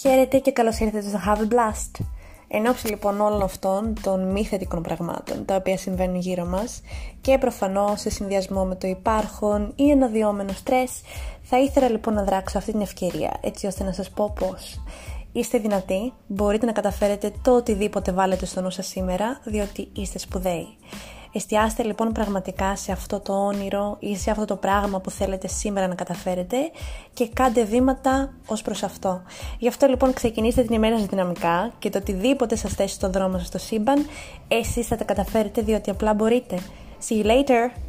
Χαίρετε και καλώς ήρθατε στο Have a Blast. Εν ώψη λοιπόν όλων αυτών των μη θετικών πραγμάτων τα οποία συμβαίνουν γύρω μας και προφανώς σε συνδυασμό με το υπάρχον ή αναδυόμενο στρες θα ήθελα λοιπόν να δράξω αυτή την ευκαιρία έτσι ώστε να σας πω πως είστε δυνατοί, μπορείτε να καταφέρετε το οτιδήποτε βάλετε στο νου σας σήμερα διότι είστε σπουδαίοι. Εστιάστε λοιπόν πραγματικά σε αυτό το όνειρο ή σε αυτό το πράγμα που θέλετε σήμερα να καταφέρετε και κάντε βήματα ως προς αυτό. Γι' αυτό λοιπόν ξεκινήστε την ημέρα σας δυναμικά και το οτιδήποτε σας θέσει στον δρόμο σας στο σύμπαν, εσείς θα τα καταφέρετε διότι απλά μπορείτε. See you later!